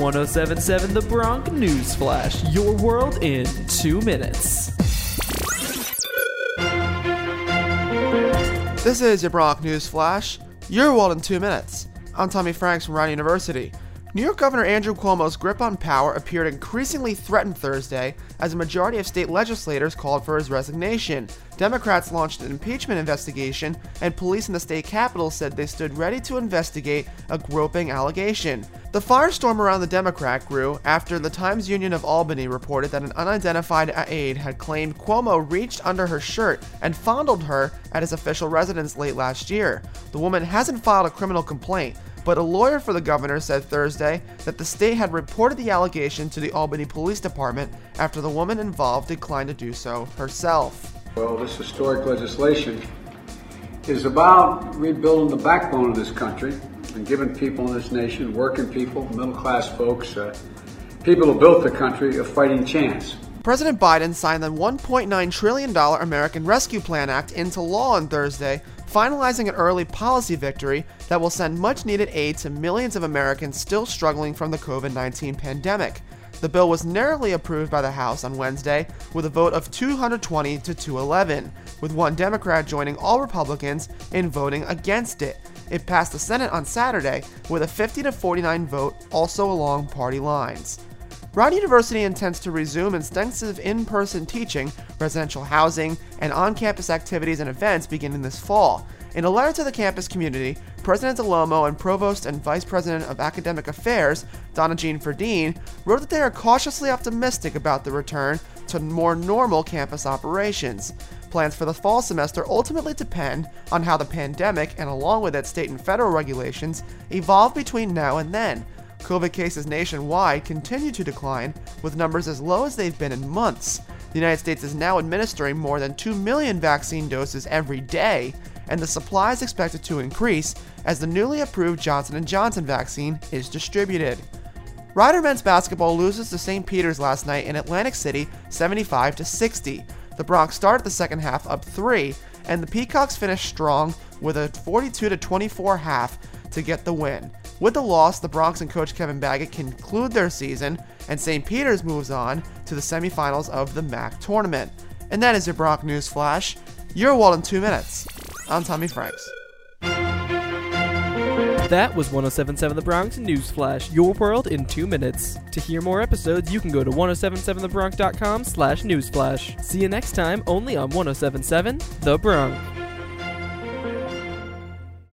1077 The Bronc News Flash, your world in two minutes. This is your Bronc News Flash, your world in two minutes. I'm Tommy Franks from Rider University. New York Governor Andrew Cuomo's grip on power appeared increasingly threatened Thursday as a majority of state legislators called for his resignation. Democrats launched an impeachment investigation, and police in the state capital said they stood ready to investigate a groping allegation. The firestorm around the Democrat grew after the Times Union of Albany reported that an unidentified aide had claimed Cuomo reached under her shirt and fondled her at his official residence late last year. The woman hasn't filed a criminal complaint, but a lawyer for the governor said Thursday that the state had reported the allegation to the Albany Police Department after the woman involved declined to do so herself. Well, this historic legislation is about rebuilding the backbone of this country and giving people in this nation, working people, middle class folks, uh, people who built the country, a fighting chance. President Biden signed the $1.9 trillion American Rescue Plan Act into law on Thursday, finalizing an early policy victory that will send much needed aid to millions of Americans still struggling from the COVID 19 pandemic. The bill was narrowly approved by the House on Wednesday with a vote of 220 to 211, with one Democrat joining all Republicans in voting against it. It passed the Senate on Saturday with a 50 to 49 vote, also along party lines. Brown University intends to resume extensive in person teaching, residential housing, and on campus activities and events beginning this fall. In a letter to the campus community, President Dell'Omo and Provost and Vice President of Academic Affairs, Donna Jean Fredeen, wrote that they are cautiously optimistic about the return to more normal campus operations. Plans for the fall semester ultimately depend on how the pandemic and along with it state and federal regulations evolve between now and then. COVID cases nationwide continue to decline, with numbers as low as they've been in months. The United States is now administering more than 2 million vaccine doses every day, and the supply is expected to increase as the newly approved Johnson & Johnson vaccine is distributed. Rider men's basketball loses to St. Peter's last night in Atlantic City 75 to 60. The Broncs started the second half up 3, and the Peacocks finished strong with a 42 to 24 half to get the win. With the loss, the Broncs and coach Kevin Baggett conclude their season, and St. Peter's moves on to the semifinals of the MAAC tournament. And that is your Bronc News Flash. Your world in two minutes. I'm Tommy Franks. That was 1077 The Bronc News Flash, your world in two minutes. To hear more episodes, you can go to 1077thebronc.com slash newsflash. See you next time, only on 1077 The Bronc.